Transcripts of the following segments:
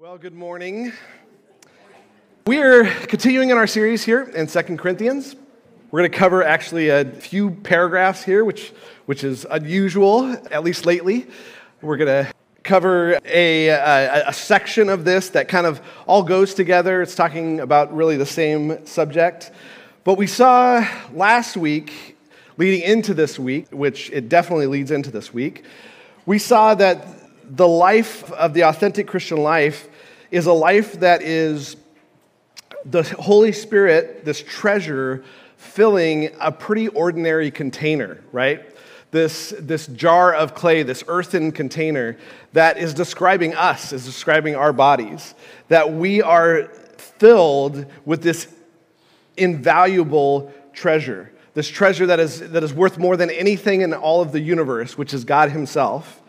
Well, good morning. We're continuing in our series here in Second Corinthians. We're going to cover actually a few paragraphs here, which, which is unusual, at least lately. We're going to cover a, a, a section of this that kind of all goes together. It's talking about really the same subject. But we saw last week, leading into this week, which it definitely leads into this week, we saw that the life of the authentic Christian life is a life that is the Holy Spirit, this treasure, filling a pretty ordinary container, right? This, this jar of clay, this earthen container that is describing us, is describing our bodies, that we are filled with this invaluable treasure, this treasure that is, that is worth more than anything in all of the universe, which is God Himself,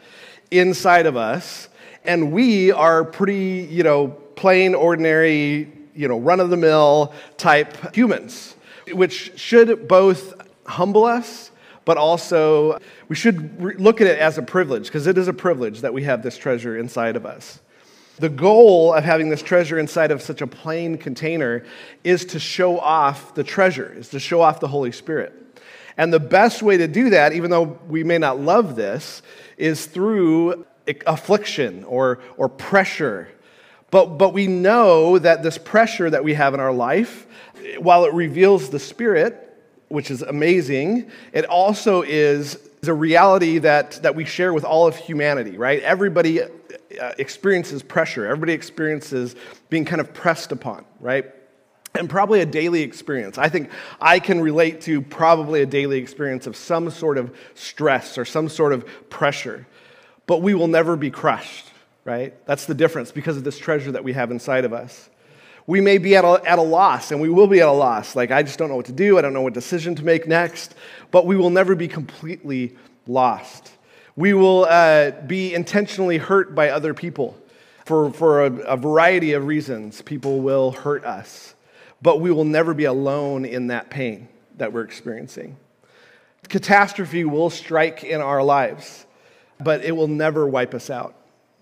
inside of us and we are pretty, you know, plain, ordinary, you know, run of the mill type humans, which should both humble us, but also we should look at it as a privilege, because it is a privilege that we have this treasure inside of us. The goal of having this treasure inside of such a plain container is to show off the treasure, is to show off the Holy Spirit. And the best way to do that, even though we may not love this, is through affliction or, or pressure. But, but we know that this pressure that we have in our life, while it reveals the Spirit, which is amazing, it also is a reality that, that we share with all of humanity, right? Everybody uh, experiences pressure, everybody experiences being kind of pressed upon, right? And probably a daily experience. I think I can relate to probably a daily experience of some sort of stress or some sort of pressure but we will never be crushed, right? That's the difference because of this treasure that we have inside of us. We may be at a, at a loss, and we will be at a loss. Like, I just don't know what to do. I don't know what decision to make next. But we will never be completely lost. We will uh, be intentionally hurt by other people for, for a, a variety of reasons. People will hurt us, but we will never be alone in that pain that we're experiencing. Catastrophe will strike in our lives but it will never wipe us out.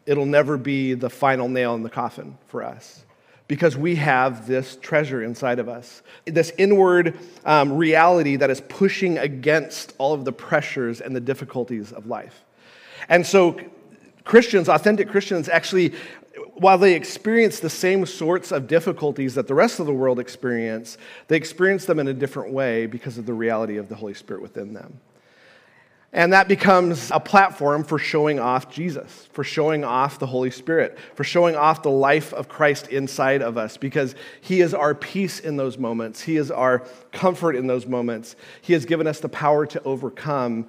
It'll never be the final nail in the coffin for us because we have this treasure inside of us, this inward um, reality that is pushing against all of the pressures and the difficulties of life. And so, Christians, authentic Christians, actually, while they experience the same sorts of difficulties that the rest of the world experience, they experience them in a different way because of the reality of the Holy Spirit within them. And that becomes a platform for showing off Jesus, for showing off the Holy Spirit, for showing off the life of Christ inside of us, because He is our peace in those moments. He is our comfort in those moments. He has given us the power to overcome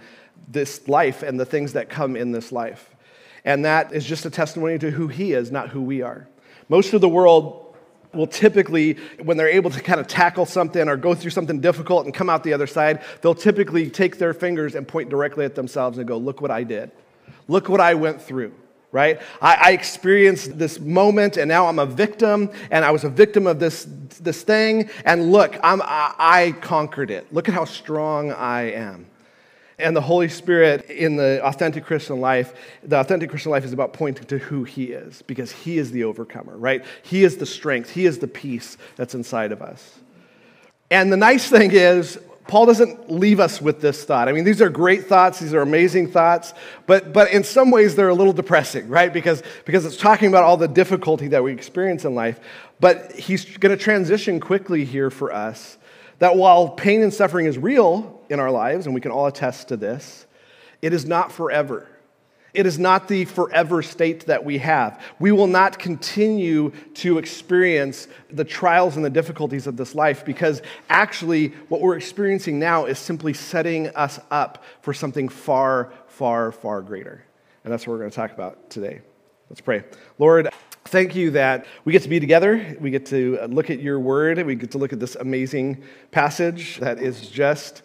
this life and the things that come in this life. And that is just a testimony to who He is, not who we are. Most of the world will typically, when they're able to kind of tackle something or go through something difficult and come out the other side, they'll typically take their fingers and point directly at themselves and go, Look what I did. Look what I went through, right? I, I experienced this moment and now I'm a victim and I was a victim of this, this thing. And look, I'm, I, I conquered it. Look at how strong I am and the Holy Spirit in the authentic Christian life, the authentic Christian life is about pointing to who He is because He is the overcomer, right? He is the strength, He is the peace that's inside of us. And the nice thing is, Paul doesn't leave us with this thought. I mean, these are great thoughts, these are amazing thoughts, but, but in some ways they're a little depressing, right? Because, because it's talking about all the difficulty that we experience in life. But he's going to transition quickly here for us that while pain and suffering is real in our lives, and we can all attest to this, it is not forever. It is not the forever state that we have. We will not continue to experience the trials and the difficulties of this life because actually, what we're experiencing now is simply setting us up for something far, far, far greater. And that's what we're going to talk about today. Let's pray. Lord, Thank you that we get to be together. We get to look at your word. We get to look at this amazing passage that is just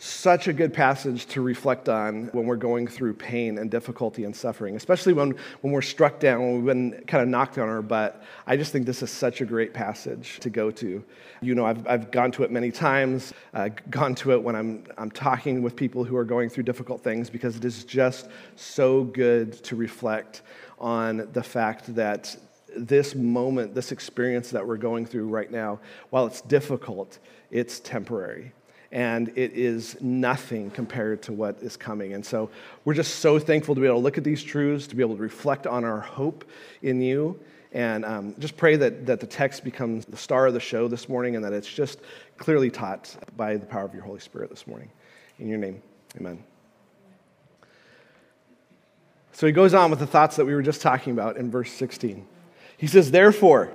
such a good passage to reflect on when we're going through pain and difficulty and suffering, especially when, when we're struck down, when we've been kind of knocked on our butt. I just think this is such a great passage to go to. You know, I've, I've gone to it many times, uh, gone to it when I'm, I'm talking with people who are going through difficult things because it is just so good to reflect on the fact that this moment, this experience that we're going through right now, while it's difficult, it's temporary. And it is nothing compared to what is coming. And so we're just so thankful to be able to look at these truths, to be able to reflect on our hope in you. And um, just pray that, that the text becomes the star of the show this morning and that it's just clearly taught by the power of your Holy Spirit this morning. In your name, amen. So he goes on with the thoughts that we were just talking about in verse 16. He says, Therefore,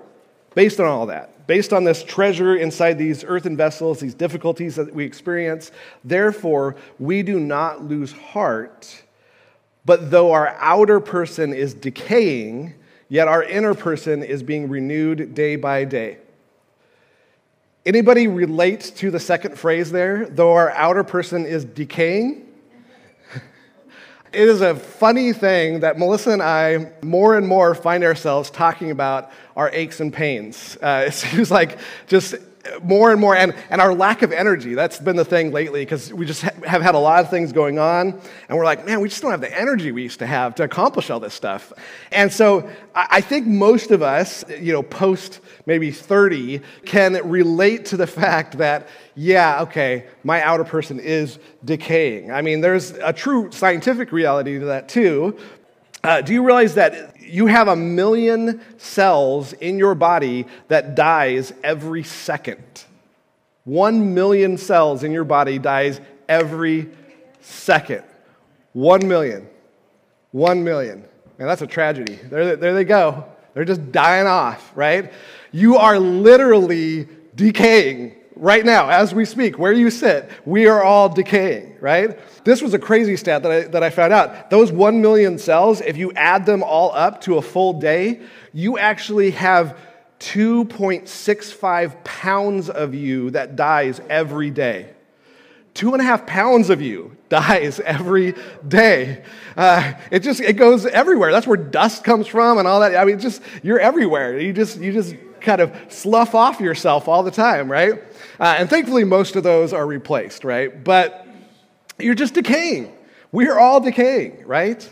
based on all that, based on this treasure inside these earthen vessels, these difficulties that we experience, therefore, we do not lose heart. But though our outer person is decaying, yet our inner person is being renewed day by day. Anybody relate to the second phrase there? Though our outer person is decaying? It is a funny thing that Melissa and I more and more find ourselves talking about our aches and pains. Uh, it seems like just more and more, and, and our lack of energy. That's been the thing lately because we just ha- have had a lot of things going on, and we're like, man, we just don't have the energy we used to have to accomplish all this stuff. And so I, I think most of us, you know, post maybe 30, can relate to the fact that, yeah, okay, my outer person is decaying. I mean, there's a true scientific reality to that too. Uh, do you realize that you have a million cells in your body that dies every second. One million cells in your body dies every second. One million. One million. And that's a tragedy. There, there they go. They're just dying off, right? You are literally decaying right now, as we speak, where you sit, we are all decaying, right? This was a crazy stat that I, that I found out. Those 1 million cells, if you add them all up to a full day, you actually have 2.65 pounds of you that dies every day. Two and a half pounds of you dies every day. Uh, it just it goes everywhere. That's where dust comes from and all that. I mean, just you're everywhere. You just you just kind of slough off yourself all the time, right? Uh, and thankfully, most of those are replaced, right? But you're just decaying. We're all decaying, right?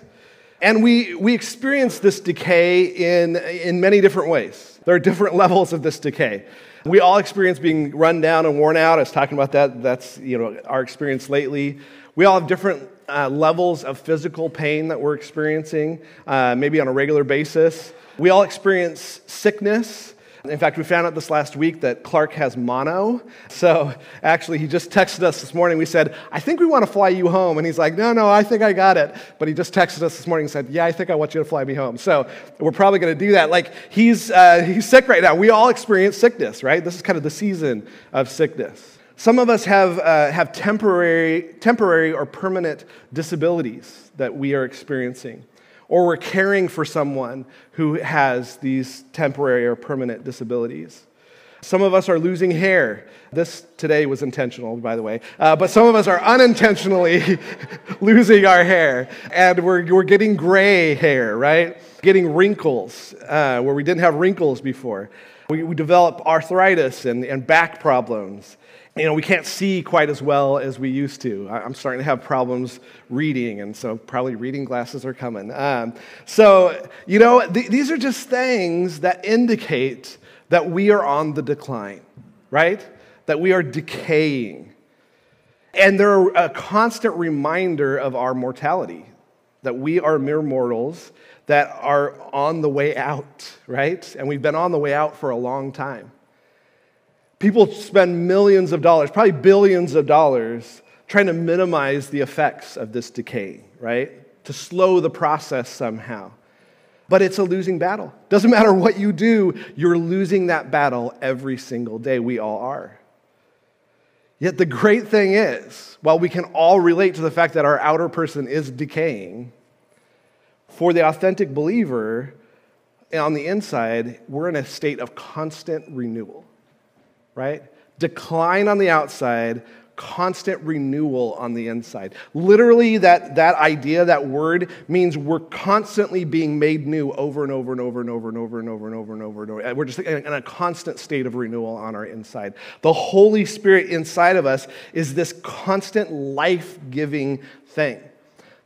And we, we experience this decay in, in many different ways. There are different levels of this decay. We all experience being run down and worn out. I was talking about that. That's you know, our experience lately. We all have different uh, levels of physical pain that we're experiencing, uh, maybe on a regular basis. We all experience sickness. In fact, we found out this last week that Clark has mono. So actually, he just texted us this morning. We said, I think we want to fly you home. And he's like, No, no, I think I got it. But he just texted us this morning and said, Yeah, I think I want you to fly me home. So we're probably going to do that. Like, he's, uh, he's sick right now. We all experience sickness, right? This is kind of the season of sickness. Some of us have, uh, have temporary, temporary or permanent disabilities that we are experiencing or we're caring for someone who has these temporary or permanent disabilities. Some of us are losing hair. This today was intentional, by the way. Uh, but some of us are unintentionally losing our hair. And we're, we're getting gray hair, right? Getting wrinkles uh, where we didn't have wrinkles before. We, we develop arthritis and, and back problems you know, we can't see quite as well as we used to. I'm starting to have problems reading, and so probably reading glasses are coming. Um, so, you know, th- these are just things that indicate that we are on the decline, right? That we are decaying. And they're a constant reminder of our mortality, that we are mere mortals that are on the way out, right? And we've been on the way out for a long time. People spend millions of dollars, probably billions of dollars, trying to minimize the effects of this decay, right? To slow the process somehow. But it's a losing battle. Doesn't matter what you do, you're losing that battle every single day. We all are. Yet the great thing is, while we can all relate to the fact that our outer person is decaying, for the authentic believer on the inside, we're in a state of constant renewal right? Decline on the outside, constant renewal on the inside. Literally, that, that idea, that word, means we're constantly being made new over and over and over and over and over and over and over and over and over. We're just in a constant state of renewal on our inside. The Holy Spirit inside of us is this constant life giving thing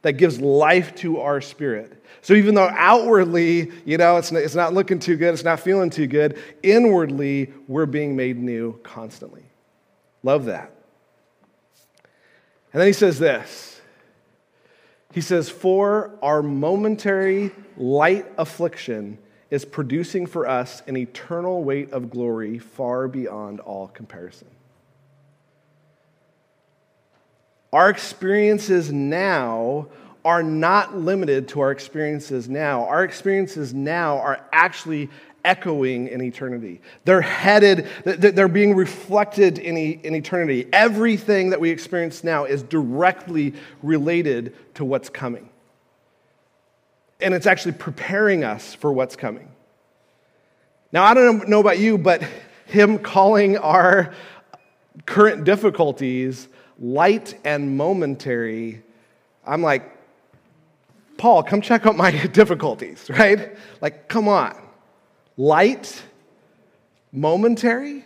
that gives life to our spirit. So even though outwardly, you know, it's not, it's not looking too good, it's not feeling too good, inwardly, we're being made new constantly. Love that. And then he says this He says, For our momentary light affliction is producing for us an eternal weight of glory far beyond all comparison. Our experiences now are not limited to our experiences now. Our experiences now are actually echoing in eternity. They're headed, they're being reflected in, in eternity. Everything that we experience now is directly related to what's coming. And it's actually preparing us for what's coming. Now, I don't know about you, but him calling our current difficulties light and momentary, I'm like, Paul, come check out my difficulties, right? Like, come on. Light, momentary?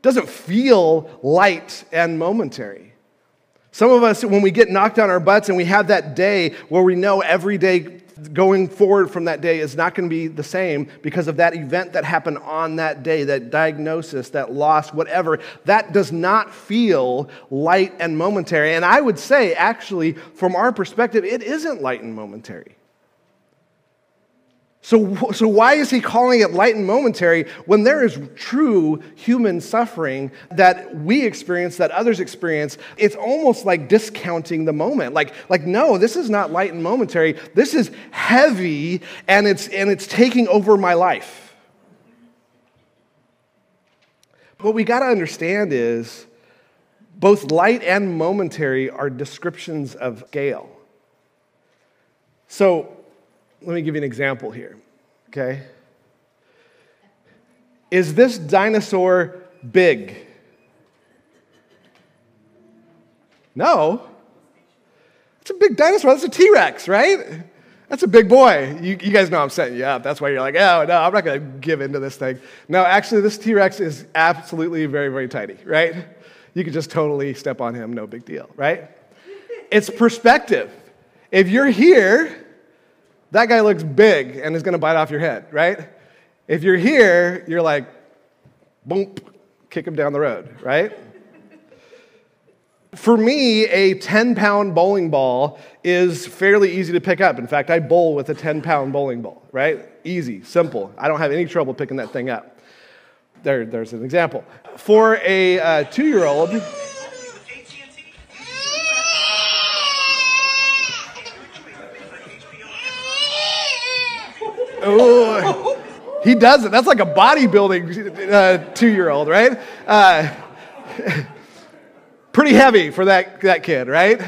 Doesn't feel light and momentary. Some of us, when we get knocked on our butts and we have that day where we know every day going forward from that day is not going to be the same because of that event that happened on that day, that diagnosis, that loss, whatever. That does not feel light and momentary. And I would say, actually, from our perspective, it isn't light and momentary. So, so why is he calling it light and momentary when there is true human suffering that we experience, that others experience? It's almost like discounting the moment. Like, like no, this is not light and momentary. This is heavy and it's, and it's taking over my life. What we got to understand is both light and momentary are descriptions of scale. So, let me give you an example here, okay? Is this dinosaur big? No. It's a big dinosaur. That's a T Rex, right? That's a big boy. You, you, guys know I'm setting you up. That's why you're like, oh, no, I'm not going to give into this thing. No, actually, this T Rex is absolutely very, very tiny, right? You could just totally step on him, no big deal, right? It's perspective. If you're here, that guy looks big and is going to bite off your head, right? If you're here, you're like, boom, kick him down the road, right? For me, a 10 pound bowling ball is fairly easy to pick up. In fact, I bowl with a 10 pound bowling ball, right? Easy, simple. I don't have any trouble picking that thing up. There, there's an example. For a uh, two year old, Oh, he does it. That's like a bodybuilding uh, two year old, right? Uh, pretty heavy for that, that kid, right?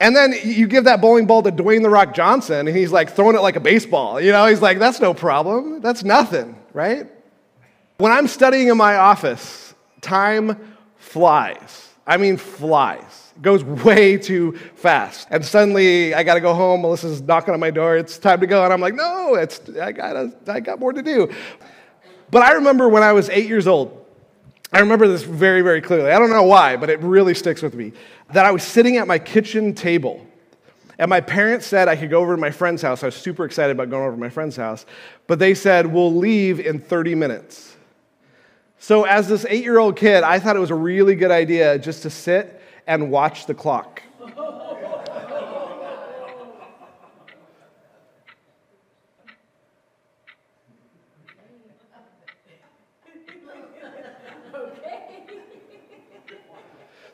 And then you give that bowling ball to Dwayne The Rock Johnson, and he's like throwing it like a baseball. You know, he's like, that's no problem. That's nothing, right? When I'm studying in my office, time flies. I mean, flies goes way too fast. And suddenly I got to go home. Melissa's knocking on my door. It's time to go. And I'm like, no, it's, I, gotta, I got more to do. But I remember when I was eight years old, I remember this very, very clearly. I don't know why, but it really sticks with me. That I was sitting at my kitchen table. And my parents said I could go over to my friend's house. I was super excited about going over to my friend's house. But they said, we'll leave in 30 minutes. So, as this eight year old kid, I thought it was a really good idea just to sit and watch the clock.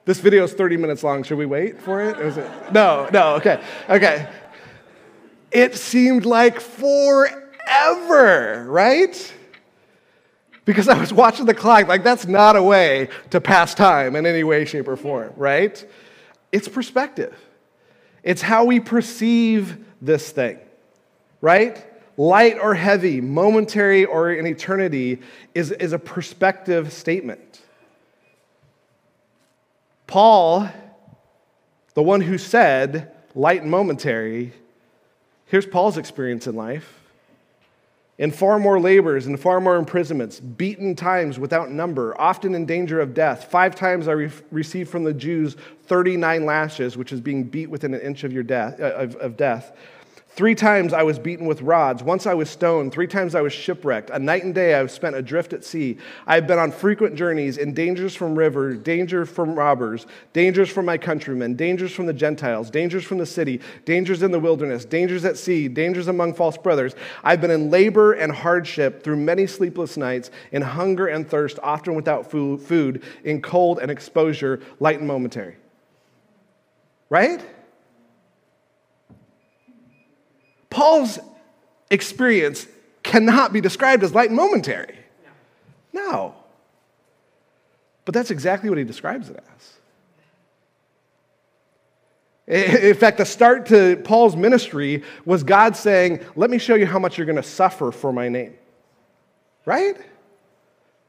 This video is 30 minutes long. Should we wait for it? it? No, no, okay, okay. It seemed like forever, right? Because I was watching the clock. Like, that's not a way to pass time in any way, shape, or form, right? It's perspective, it's how we perceive this thing, right? Light or heavy, momentary or in eternity, is, is a perspective statement. Paul, the one who said light and momentary, here's Paul's experience in life in far more labors and far more imprisonments, beaten times without number, often in danger of death. Five times I re- received from the Jews 39 lashes, which is being beat within an inch of, your death, uh, of, of death. Three times I was beaten with rods. Once I was stoned. Three times I was shipwrecked. A night and day I have spent adrift at sea. I have been on frequent journeys in dangers from river, danger from robbers, dangers from my countrymen, dangers from the Gentiles, dangers from the city, dangers in the wilderness, dangers at sea, dangers among false brothers. I've been in labor and hardship through many sleepless nights, in hunger and thirst, often without food, in cold and exposure, light and momentary. Right? Paul's experience cannot be described as light and momentary. No. But that's exactly what he describes it as. In fact, the start to Paul's ministry was God saying, Let me show you how much you're going to suffer for my name. Right?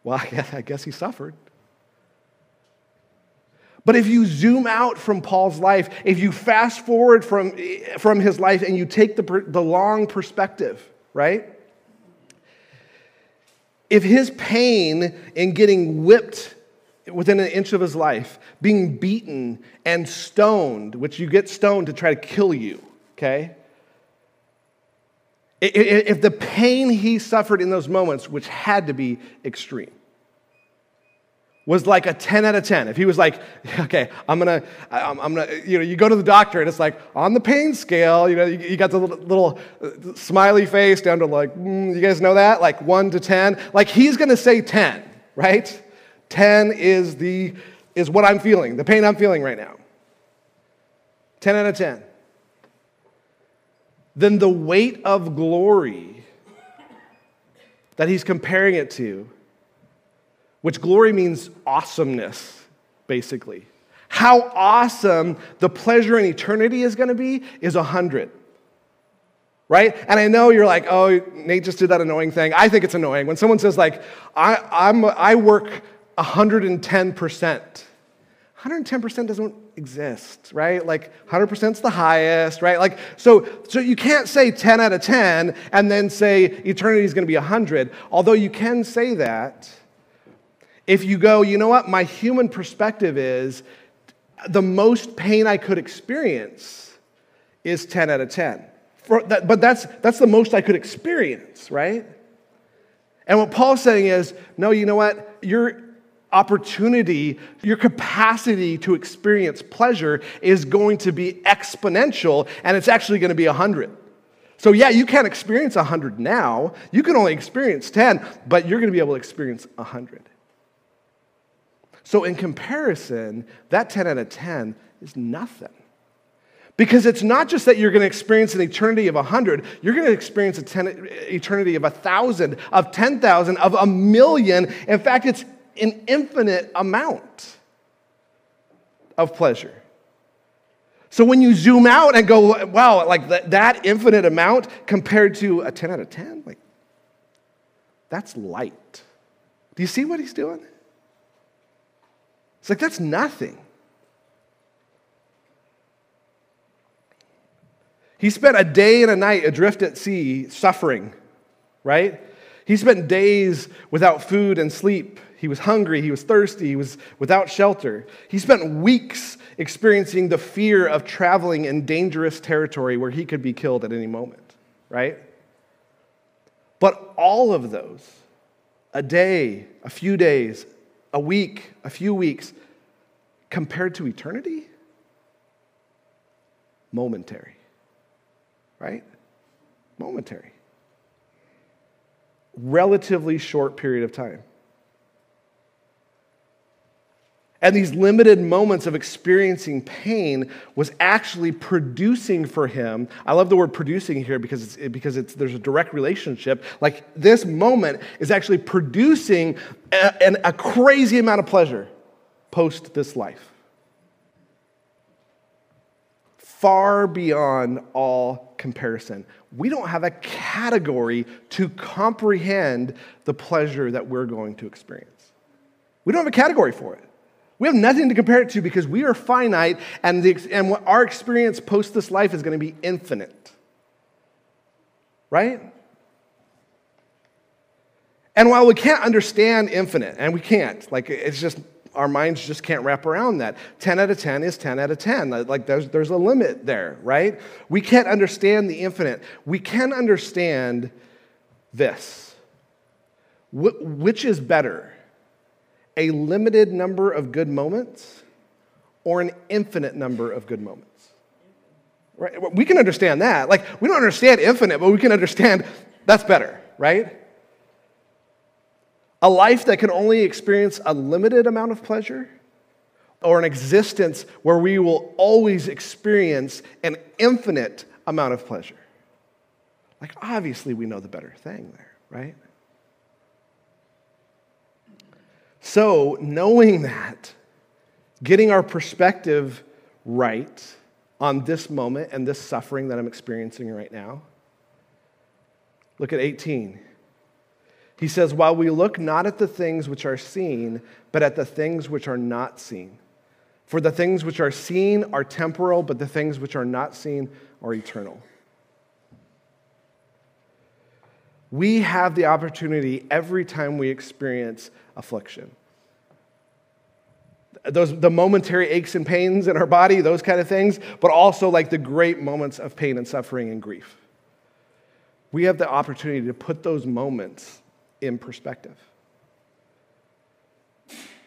Well, I guess he suffered. But if you zoom out from Paul's life, if you fast forward from, from his life and you take the, the long perspective, right? If his pain in getting whipped within an inch of his life, being beaten and stoned, which you get stoned to try to kill you, okay? If the pain he suffered in those moments, which had to be extreme, was like a 10 out of 10. If he was like, okay, I'm gonna, I'm, I'm, gonna, you know, you go to the doctor and it's like on the pain scale, you know, you, you got the little, little, uh, smiley face down to like, mm, you guys know that? Like 1 to 10. Like he's gonna say 10, right? 10 is the, is what I'm feeling, the pain I'm feeling right now. 10 out of 10. Then the weight of glory that he's comparing it to which glory means awesomeness, basically. How awesome the pleasure in eternity is going to be is a 100. Right? And I know you're like, oh, Nate just did that annoying thing. I think it's annoying. When someone says, like, I, I'm, I work 110%, 110% doesn't exist, right? Like 100% is the highest, right? Like so so you can't say 10 out of 10 and then say eternity is going to be 100. Although you can say that, if you go, you know what, my human perspective is the most pain I could experience is 10 out of 10. That, but that's, that's the most I could experience, right? And what Paul's saying is, no, you know what? Your opportunity, your capacity to experience pleasure is going to be exponential, and it's actually going to be 100. So, yeah, you can't experience 100 now. You can only experience 10, but you're going to be able to experience 100. So, in comparison, that 10 out of 10 is nothing. Because it's not just that you're going to experience an eternity of 100, you're going to experience an eternity of 1,000, of 10,000, of a million. In fact, it's an infinite amount of pleasure. So when you zoom out and go, wow, like that, that infinite amount compared to a 10 out of 10, like that's light. Do you see what he's doing? It's like, that's nothing. He spent a day and a night adrift at sea, suffering, right? He spent days without food and sleep. He was hungry, he was thirsty, he was without shelter. He spent weeks experiencing the fear of traveling in dangerous territory where he could be killed at any moment, right? But all of those, a day, a few days, a week, a few weeks, compared to eternity? Momentary. Right? Momentary. Relatively short period of time. And these limited moments of experiencing pain was actually producing for him. I love the word producing here because, it's, because it's, there's a direct relationship. Like this moment is actually producing a, a crazy amount of pleasure post this life. Far beyond all comparison. We don't have a category to comprehend the pleasure that we're going to experience. We don't have a category for it. We have nothing to compare it to because we are finite, and, the, and our experience post this life is going to be infinite. Right? And while we can't understand infinite, and we can't, like it's just, our minds just can't wrap around that. 10 out of 10 is 10 out of 10. Like there's, there's a limit there, right? We can't understand the infinite. We can understand this. Wh- which is better? A limited number of good moments or an infinite number of good moments? Right? We can understand that. Like, we don't understand infinite, but we can understand that's better, right? A life that can only experience a limited amount of pleasure, or an existence where we will always experience an infinite amount of pleasure. Like, obviously, we know the better thing there, right? So, knowing that, getting our perspective right on this moment and this suffering that I'm experiencing right now. Look at 18. He says, While we look not at the things which are seen, but at the things which are not seen. For the things which are seen are temporal, but the things which are not seen are eternal. We have the opportunity every time we experience affliction those the momentary aches and pains in our body, those kind of things, but also like the great moments of pain and suffering and grief. We have the opportunity to put those moments in perspective.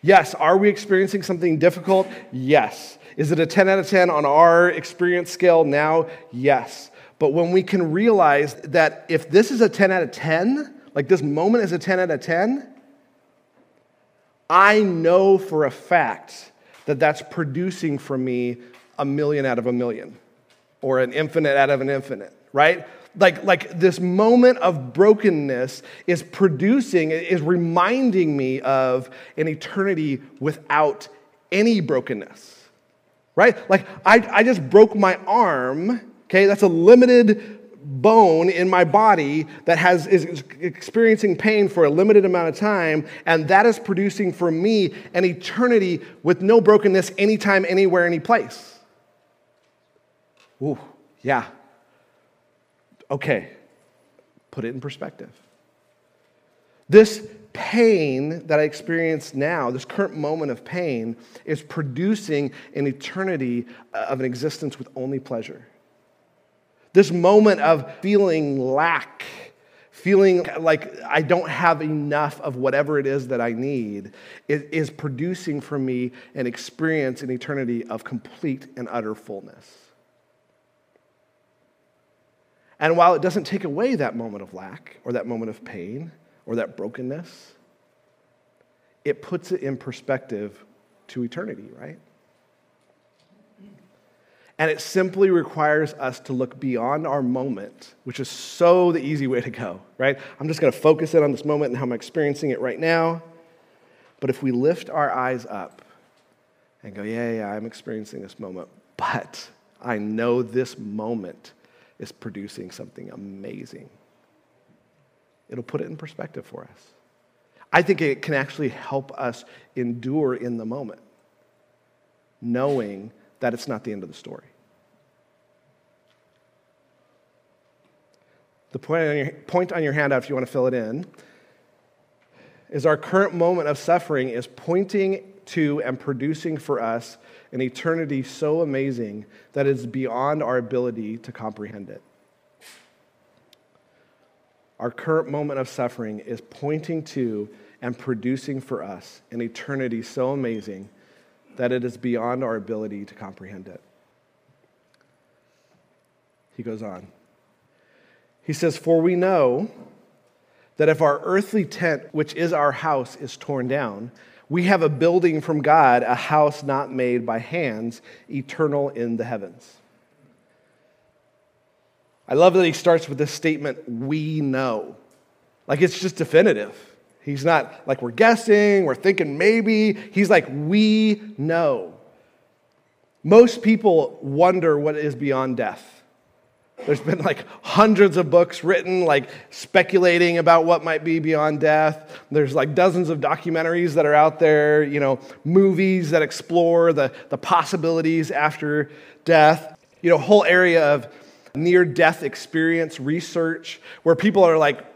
Yes, are we experiencing something difficult? Yes. Is it a 10 out of 10 on our experience scale now? Yes. But when we can realize that if this is a 10 out of 10, like this moment is a 10 out of 10, I know for a fact that that's producing for me a million out of a million or an infinite out of an infinite, right? Like, like this moment of brokenness is producing, is reminding me of an eternity without any brokenness, right? Like, I, I just broke my arm, okay? That's a limited bone in my body that has, is experiencing pain for a limited amount of time, and that is producing for me an eternity with no brokenness anytime, anywhere, any place. Ooh, yeah. Okay, put it in perspective. This pain that I experience now, this current moment of pain, is producing an eternity of an existence with only pleasure. This moment of feeling lack, feeling like I don't have enough of whatever it is that I need, is producing for me an experience in eternity of complete and utter fullness. And while it doesn't take away that moment of lack or that moment of pain or that brokenness, it puts it in perspective to eternity, right? And it simply requires us to look beyond our moment, which is so the easy way to go, right? I'm just to focus in on this moment and how I'm experiencing it right now. But if we lift our eyes up and go, yeah, yeah, I'm experiencing this moment, but I know this moment is producing something amazing, it'll put it in perspective for us. I think it can actually help us endure in the moment, knowing that it's not the end of the story. The point on, your, point on your handout, if you want to fill it in, is our current moment of suffering is pointing to and producing for us an eternity so amazing that it's beyond our ability to comprehend it. Our current moment of suffering is pointing to and producing for us an eternity so amazing that it is beyond our ability to comprehend it. He goes on. He says, For we know that if our earthly tent, which is our house, is torn down, we have a building from God, a house not made by hands, eternal in the heavens. I love that he starts with this statement, we know. Like it's just definitive. He's not like we're guessing, we're thinking maybe. He's like, we know. Most people wonder what is beyond death. There's been like hundreds of books written, like speculating about what might be beyond death. There's like dozens of documentaries that are out there, you know, movies that explore the, the possibilities after death. You know, whole area of near death experience research where people are like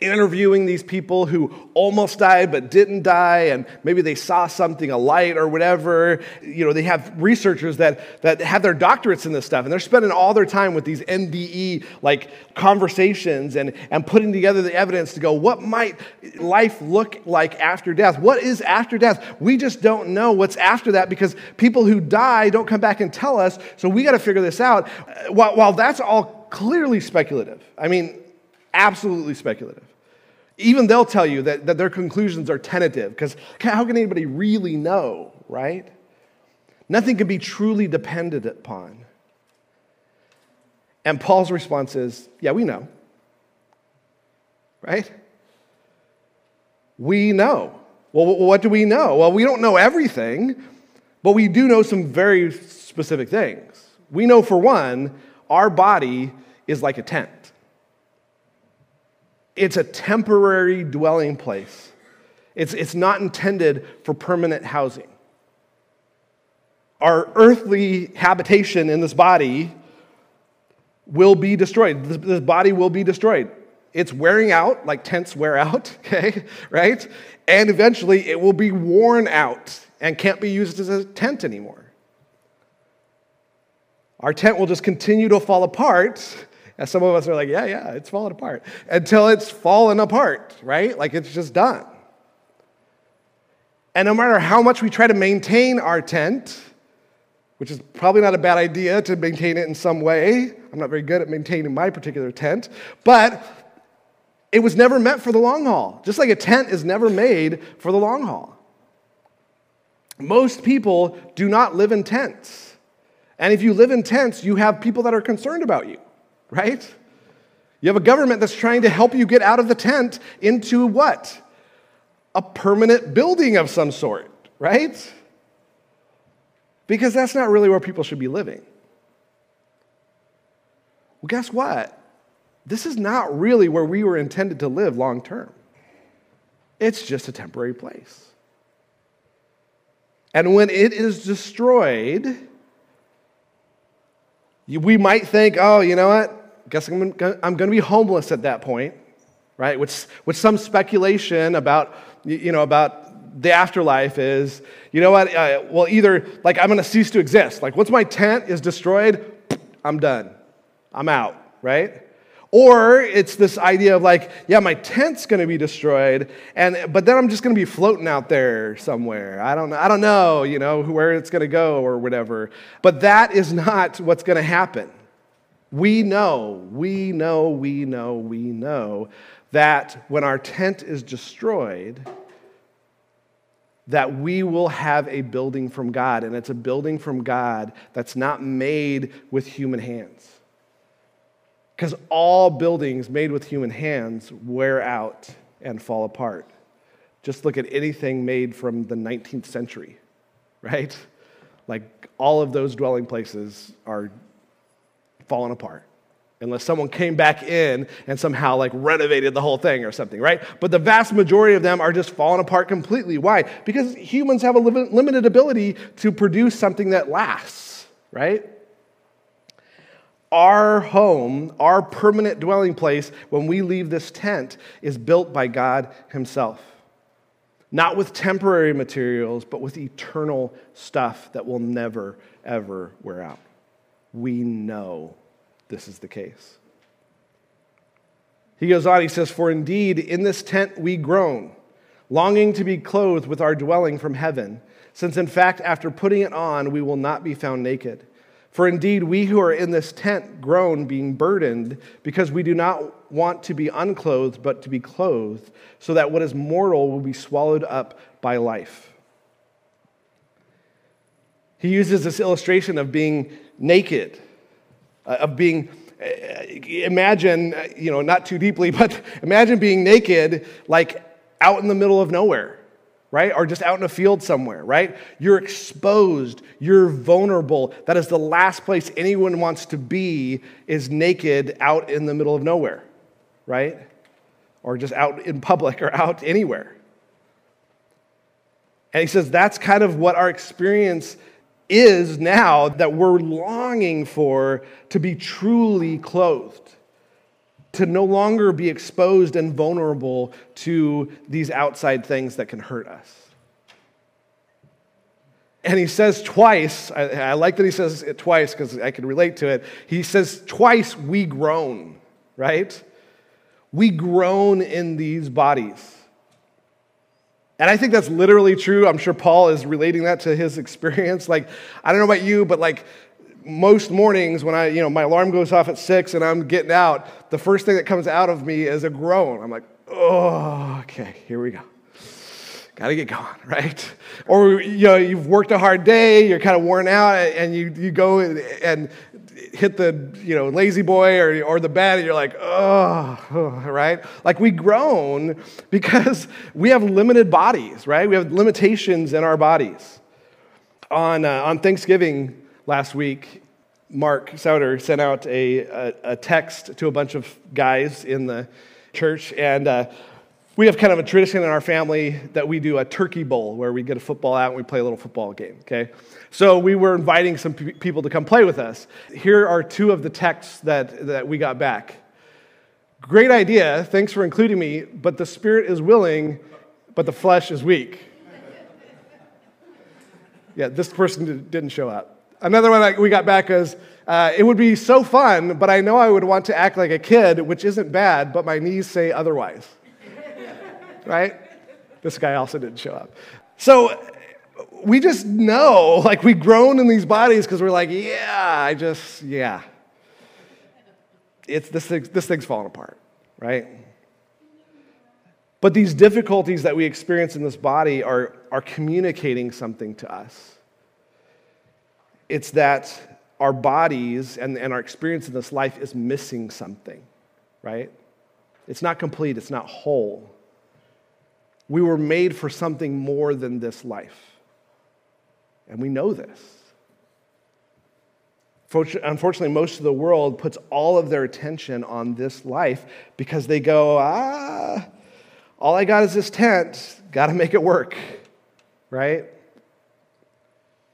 interviewing these people who almost died but didn't die and maybe they saw something a light or whatever. You know they have researchers that that have their doctorates in this stuff and they're spending all their time with these nde like conversations and and putting together the evidence to go what might life look like after death? What is after death? We just don't know what's after that because people who die don't come back and tell us so we got to figure this out. While, while that's all clearly speculative i mean absolutely speculative. Even they'll tell you that, that their conclusions are tentative, because how can anybody really know, right? Nothing can be truly depended upon. And Paul's response is, yeah, we know. Right? We know. Well, what do we know? Well, we don't know everything, but we do know some very specific things. We know, for one, our body is like a tent. It's a temporary dwelling place. It's, it's not intended for permanent housing. Our earthly habitation in this body will be destroyed. This, this body will be destroyed. It's wearing out, like tents wear out, okay, right? And eventually it will be worn out and can't be used as a tent anymore. Our tent will just continue to fall apart and some of us are like, yeah, yeah, it's falling apart. Until it's fallen apart, right? Like it's just done. And no matter how much we try to maintain our tent, which is probably not a bad idea to maintain it in some way, I'm not very good at maintaining my particular tent, but it was never meant for the long haul. Just like a tent is never made for the long haul. Most people do not live in tents. And if you live in tents, you have people that are concerned about you right? You have a government that's trying to help you get out of the tent into what? A permanent building of some sort, right? Because that's not really where people should be living. Well, guess what? This is not really where we were intended to live long term. It's just a temporary place. And when it is destroyed, we might think, oh, you know what? Guess I'm going to be homeless at that point, right? Which, which some speculation about, you know, about the afterlife is, you know what? Uh, well, either like I'm going to cease to exist. Like once my tent is destroyed, I'm done. I'm out, right? Or it's this idea of like, yeah, my tent's going to be destroyed, and but then I'm just going to be floating out there somewhere. I don't, I don't know, you know, where it's going to go or whatever. But that is not what's going to happen. We know, we know, we know, we know that when our tent is destroyed, that we will have a building from God, and it's a building from God that's not made with human hands. Because all buildings made with human hands wear out and fall apart. Just look at anything made from the 19th century, right? Like all of those dwelling places are fallen apart unless someone came back in and somehow like renovated the whole thing or something, right? But the vast majority of them are just falling apart completely. Why? Because humans have a limited ability to produce something that lasts, right? Our home, our permanent dwelling place, when we leave this tent, is built by God Himself. Not with temporary materials, but with eternal stuff that will never, ever wear out we know this is the case. He goes on, he says, For indeed, in this tent we groan, longing to be clothed with our dwelling from heaven, since in fact, after putting it on, we will not be found naked. For indeed, we who are in this tent groan, being burdened, because we do not want to be unclothed, but to be clothed, so that what is mortal will be swallowed up by life. He uses this illustration of being naked, uh, of being, uh, imagine, uh, you know, not too deeply, but imagine being naked, like out in the middle of nowhere, right? Or just out in a field somewhere, right? You're exposed, you're vulnerable. That is the last place anyone wants to be, is naked out in the middle of nowhere, right? Or just out in public or out anywhere. And he says that's kind of what our experience is now that we're longing for to be truly clothed. to no longer be exposed and vulnerable to these outside things that can hurt us. And he says twice, I, I like that he says it twice because I can relate to it. He says twice, we groan, right? We groan in these bodies. And I think that's literally true. I'm sure Paul is relating that to his experience. Like, I don't know about you, but like most mornings when I, you know, my alarm goes off at six and I'm getting out, the first thing that comes out of me is a groan. I'm like, oh, okay, here we go. Got to get going, right? Or, you know, you've worked a hard day, you're kind of worn out, and you, you go and hit the you know La-Z-Boy or, or the bed and you're like oh, right? Like we groan because we have limited bodies right? We have limitations in our bodies. On, uh, on thanksgiving last week mark souter sent out a, a, a, text to a bunch of guys in the church and uh, we have kind of a tradition in our family that we do a turkey bowl where we get a football out and we play a little football game, okay? So we were inviting some p- people to come play with us. Here are two of the texts that, that we got back. Great idea. Thanks for including me, but the spirit is willing, but the flesh is weak. Yeah, this person didn't show up. Another one we got back is uh, it would be so fun, but I know I would want to act like a kid, which isn't bad, but my knees say otherwise right? This guy also didn't show up. So we just know, like, we groan in these bodies because we're like, yeah, I just, yeah. It's this, thing, this thing's falling apart, right? But these difficulties that we experience in this body are, are communicating something to us. It's that our bodies and, and our experience in this life is missing something, right? It's not complete, it's not whole. We were made for something more than this life. And we know this. Unfortunately, most of the world puts all of their attention on this life because they go, ah, all I got is this tent, got to make it work, right?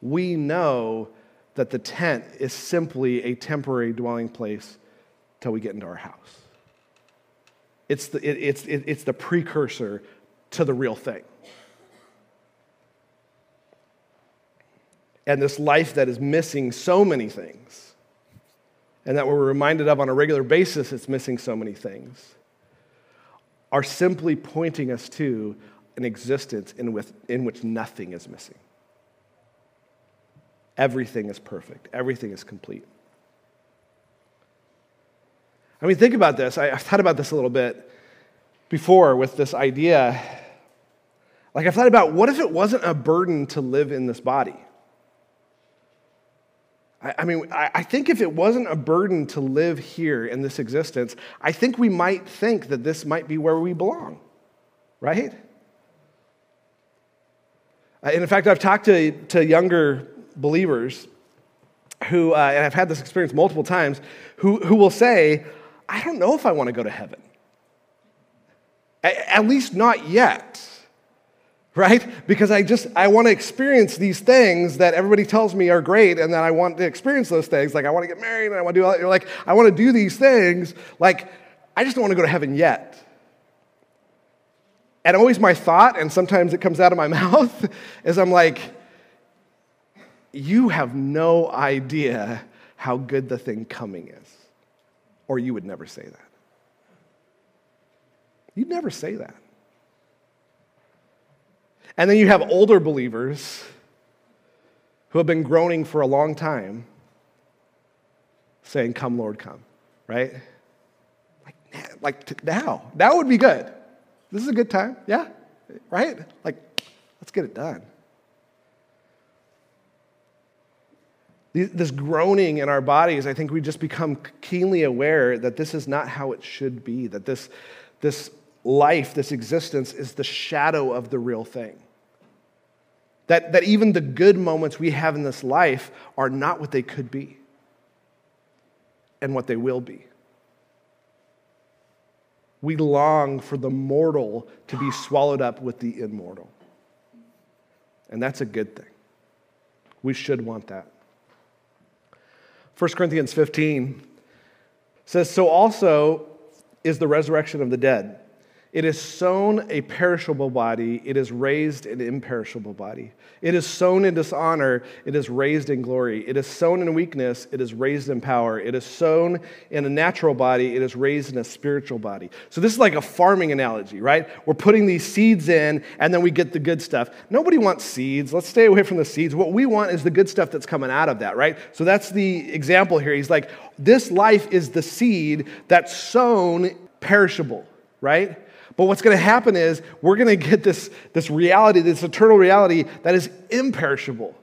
We know that the tent is simply a temporary dwelling place till we get into our house. It's the, it, it's, it, it's the precursor to the real thing. And this life that is missing so many things, and that we're reminded of on a regular basis, it's missing so many things, are simply pointing us to an existence in, with, in which nothing is missing. Everything is perfect, everything is complete. I mean, think about this. I, have thought about this a little bit before with this idea like, I've thought about what if it wasn't a burden to live in this body? I, mean, I, I think if it wasn't a burden to live here in this existence, I think we might think that this might be where we belong, right? Uh, and in fact, I've talked to, to younger believers who, uh, and I've had this experience multiple times, who, who will say, I don't know if I want to go to heaven. At least not yet right? Because I just, I want to experience these things that everybody tells me are great, and then I want to experience those things. Like, I want to get married, and I want to do all that. Like, I want to do these things. Like, I just don't want to go to heaven yet. And always my thought, and sometimes it comes out of my mouth, is I'm like, you have no idea how good the thing coming is. Or you would never say that. You'd never say that. And then you have older believers who have been groaning for a long time saying, Come, Lord, come, right? Like, like now. Now would be good. This is a good time, yeah? Right? Like, let's get it done. This groaning in our bodies, I think we just become keenly aware that this is not how it should be, that this, this life, this existence, is the shadow of the real thing. That, that even the good moments we have in this life are not what they could be and what they will be. We long for the mortal to be swallowed up with the immortal. And that's a good thing. We should want that. 1 Corinthians 15 says, So also is the resurrection of the dead. It is sown a perishable body, it is raised an imperishable body. It is sown in dishonor, it is raised in glory. It is sown in weakness, it is raised in power. It is sown in a natural body, it is raised in a spiritual body. So, this is like a farming analogy, right? We're putting these seeds in, and then we get the good stuff. Nobody wants seeds. Let's stay away from the seeds. What we want is the good stuff that's coming out of that, right? So, that's the example here. He's like, this life is the seed that's sown perishable, right? But what's going to happen is we're going to get this, this reality, this eternal reality that is imperishable.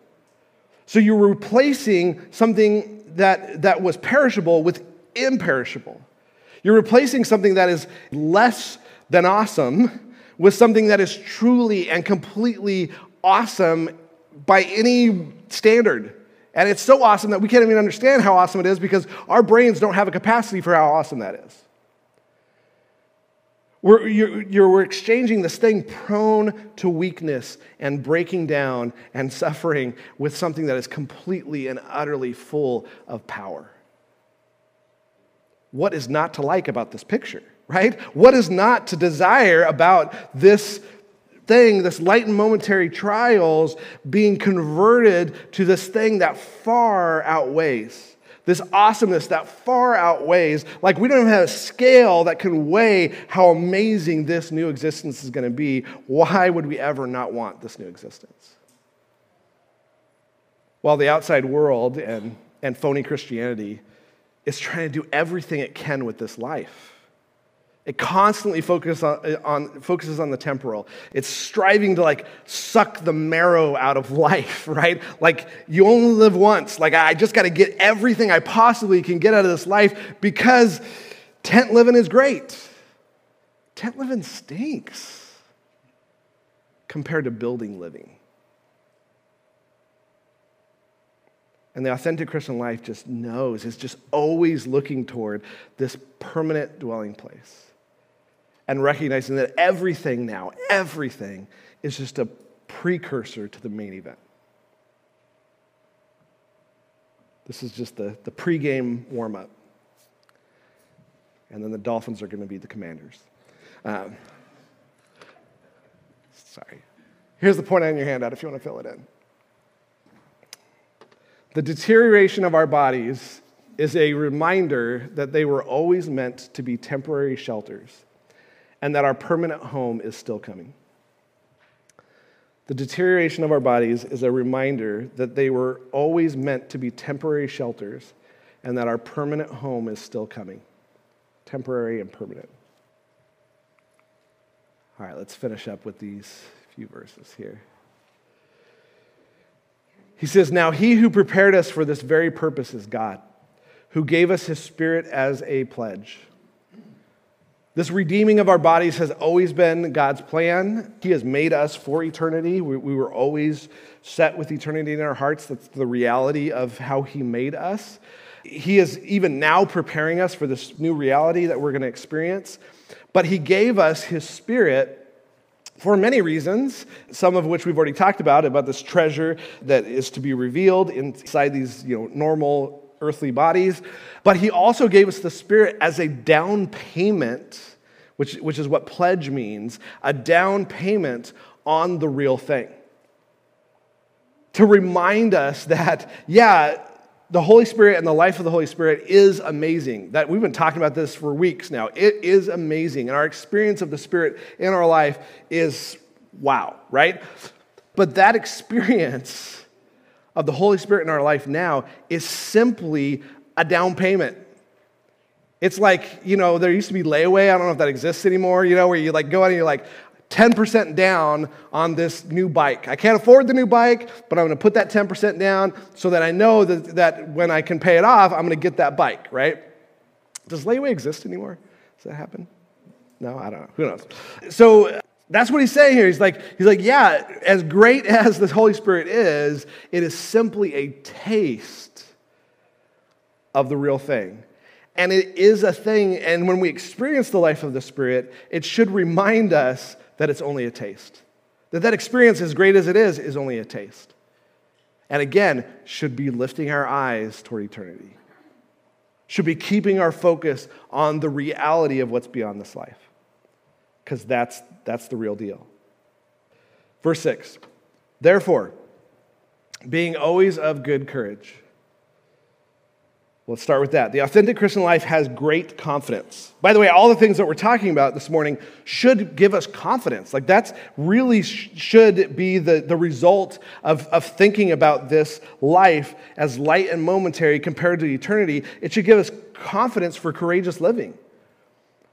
So you're replacing something that, that was perishable with imperishable. You're replacing something that is less than awesome with something that is truly and completely awesome by any standard. And it's so awesome that we can't even understand how awesome it is because our brains don't have a capacity for how awesome that is. We're, you're, you're, we're exchanging this thing prone to weakness and breaking down and suffering with something that is completely and utterly full of power. What is not to like about this picture, right? What is not to desire about this thing, this light and momentary trials being converted to this thing that far outweighs? This awesomeness that far outweighs, like we don't even have a scale that can weigh how amazing this new existence is going to be. Why would we ever not want this new existence? While the outside world and, and phony Christianity is trying to do everything it can with this life it constantly on, on, focuses on the temporal. It's striving to like suck the marrow out of life, right? Like you only live once. Like I just got to get everything I possibly can get out of this life because tent living is great. Tent living stinks compared to building living. And the authentic Christian life just knows, is just always looking toward this permanent dwelling place and recognizing that everything now, everything is just a precursor to the main event. This is just the, the pregame warm up. And then the Dolphins are going to be the commanders. Um, sorry. Here's the point on your handout if you want to fill it in. The deterioration of our bodies is a reminder that they were always meant to be temporary shelters and that our permanent home is still coming. The deterioration of our bodies is a reminder that they were always meant to be temporary shelters and that our permanent home is still coming. Temporary and permanent. All right, let's finish up with these few verses here. He says, Now he who prepared us for this very purpose is God, who gave us his spirit as a pledge. This redeeming of our bodies has always been God's plan. He has made us for eternity. We, we, were always set with eternity in our hearts. That's the reality of how He made us. He is even now preparing us for this new reality that we're going to experience. But He gave us His Spirit for many reasons, some of which we've already talked about, about this treasure that is to be revealed inside these you know, normal earthly bodies, but he also gave us the Spirit as a down payment, which, which is what pledge means a down payment on the real thing. To remind us that, yeah, the Holy Spirit and the life of the Holy Spirit is amazing. That we've been talking about this for weeks now. It is amazing. And our experience of the Spirit in our life is wow, right? But that experience of the Holy Spirit in our life now is simply a down payment. It's like, you know, there used to be layaway. I don't know if that exists anymore, you know, where you like go out and you're like 10% down on this new bike. I can't afford the new bike, but I'm going to put that 10% down so that I know that, that when I can pay it off, I'm going to get that bike, right? Does layaway exist anymore? Does that happen? No, I don't know. Who knows? So that's what he's saying here. He's like, he's like, yeah, as great as the Holy Spirit is, it is simply a taste of the real thing. And it is a thing, and when we experience the life of the Spirit, it should remind us that it's only a taste. That that experience, as great as it is, is only a taste. And again, should be lifting our eyes toward eternity should be keeping our focus on the reality of what's beyond this life, because that's, that's the real deal. Verse 6 Therefore, being always of good courage. Let's start with that. The authentic Christian life has great confidence. By the way, all the things that we're talking about this morning should give us confidence. Like, that's really sh- should be the, the result of, of thinking about this life as light and momentary compared to eternity. It should give us confidence for courageous living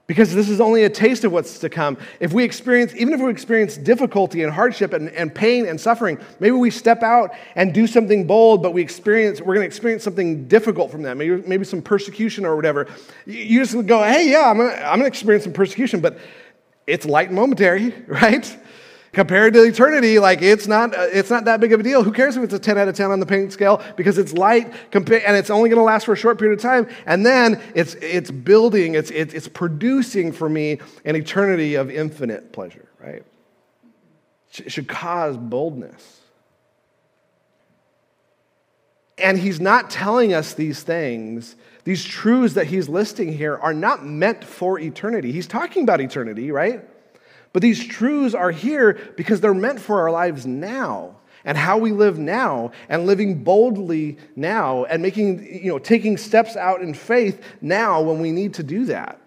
because this is only a taste of what's to come. If we experience, even if we experience difficulty and hardship and, and pain and suffering, maybe we step out and do something bold, but we experience, we're going to experience something difficult from that, maybe, maybe some persecution or whatever. You just go, hey, yeah, I'm going to experience some persecution, but it's light and momentary, right? Compared to eternity, like it's not, uh, it's not that big of a deal. Who cares if it's a 10 out of 10 on the pain scale? Because it's light and it's only going to last for a short period of time. And then it's, it's building, it's, it's producing for me an eternity of infinite pleasure, right? It should cause boldness. And he's not telling us these things. These truths that he's listing here are not meant for eternity. He's talking about eternity, right? But these truths are here because they're meant for our lives now and how we live now and living boldly now and making, you know, taking steps out in faith now when we need to do that.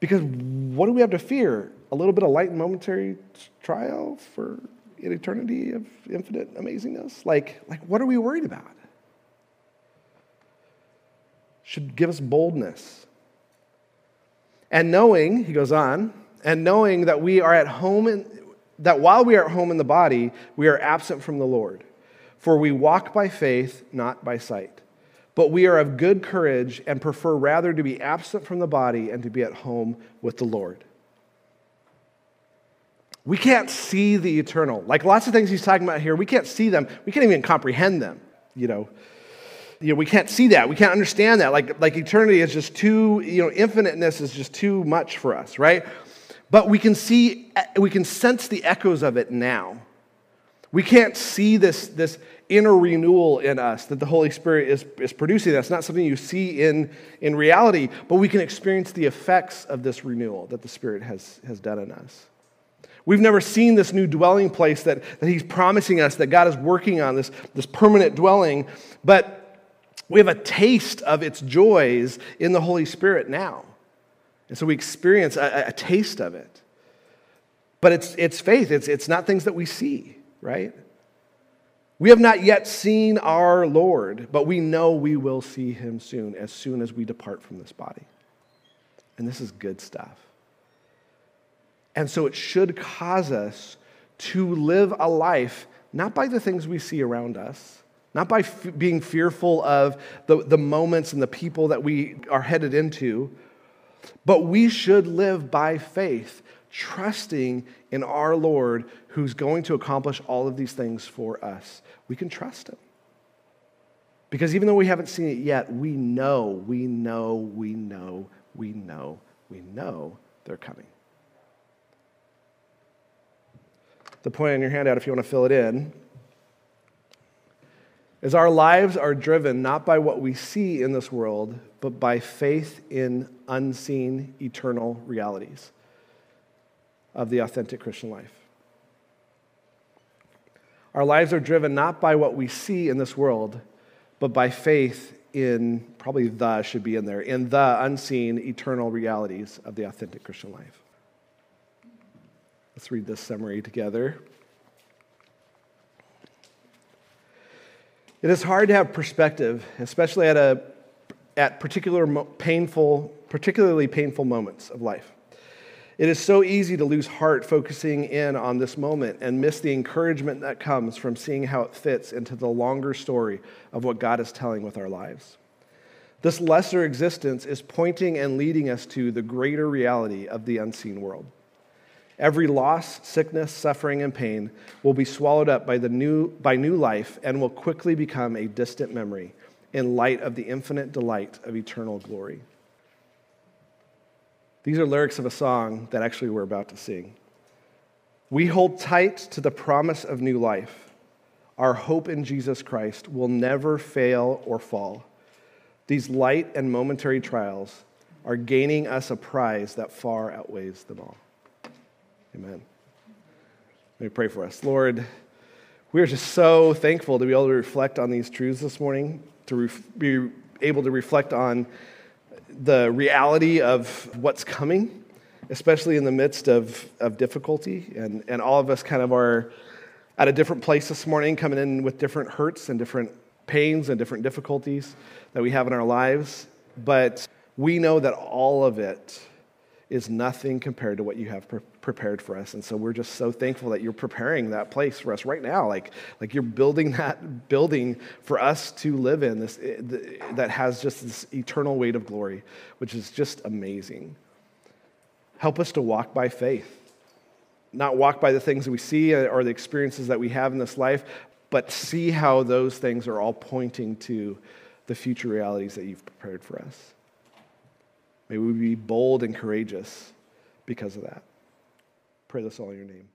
Because what do we have to fear? A little bit of light and momentary trial for an eternity of infinite amazingness? Like, like what are we worried about? Should give us boldness and knowing, he goes on, and knowing that we are at home, in, that while we are at home in the body, we are absent from the Lord. For we walk by faith, not by sight. But we are of good courage and prefer rather to be absent from the body and to be at home with the Lord. We can't see the eternal. Like lots of things he's talking about here, we can't see them. We can't even comprehend them, you know you know, we can't see that. We can't understand that. Like, like eternity is just too, you know, infiniteness is just too much for us, right? But we can see, we can sense the echoes of it now. We can't see this, this inner renewal in us that the Holy Spirit is, is producing. That's not something you see in, in reality, but we can experience the effects of this renewal that the Spirit has, has done in us. We've never seen this new dwelling place that, that He's promising us, that God is working on, this, this permanent dwelling, but we have a taste of its joys in the Holy Spirit now. And so we experience a, a taste of it. But it's, it's faith, it's, it's not things that we see, right? We have not yet seen our Lord, but we know we will see him soon, as soon as we depart from this body. And this is good stuff. And so it should cause us to live a life not by the things we see around us, not by f- being fearful of the, the moments and the people that we are headed into, but we should live by faith, trusting in our Lord who's going to accomplish all of these things for us. We can trust him. Because even though we haven't seen it yet, we know, we know, we know, we know, we know they're coming. The point on your handout, if you want to fill it in, is our lives are driven not by what we see in this world, but by faith in unseen eternal realities of the authentic Christian life. Our lives are driven not by what we see in this world, but by faith in, probably the should be in there, in the unseen eternal realities of the authentic Christian life. Let's read this summary together. It is hard to have perspective, especially at, a, at particular painful, particularly painful moments of life. It is so easy to lose heart focusing in on this moment and miss the encouragement that comes from seeing how it fits into the longer story of what God is telling with our lives. This lesser existence is pointing and leading us to the greater reality of the unseen world. Every loss, sickness, suffering, and pain will be swallowed up by, the new, by new life and will quickly become a distant memory in light of the infinite delight of eternal glory. These are lyrics of a song that actually we're about to sing. We hold tight to the promise of new life. our hope in Jesus Christ will never fail or fall. These light and momentary trials are gaining us a prize that far outweighs them all. Amen. Let me pray for us. Lord, we are just so thankful to be able to reflect on these truths this morning, to ref- be able to reflect on the reality of what's coming, especially in the midst of, of difficulty. And, and all of us kind of are at a different place this morning, coming in with different hurts and different pains and different difficulties that we have in our lives. But we know that all of it is nothing compared to what you have pre- prepared for us. And so we're just so thankful that you're preparing that place for us right now. Like, like you're building that building for us to live in this, eh, that has just this eternal weight of glory, which is just amazing. Help us to walk by faith, not walk by the things that we see or the experiences that we have in this life, but see how those things are all pointing to the future realities that you've prepared for us. May we be bold and courageous because of that. Pray this all in your name.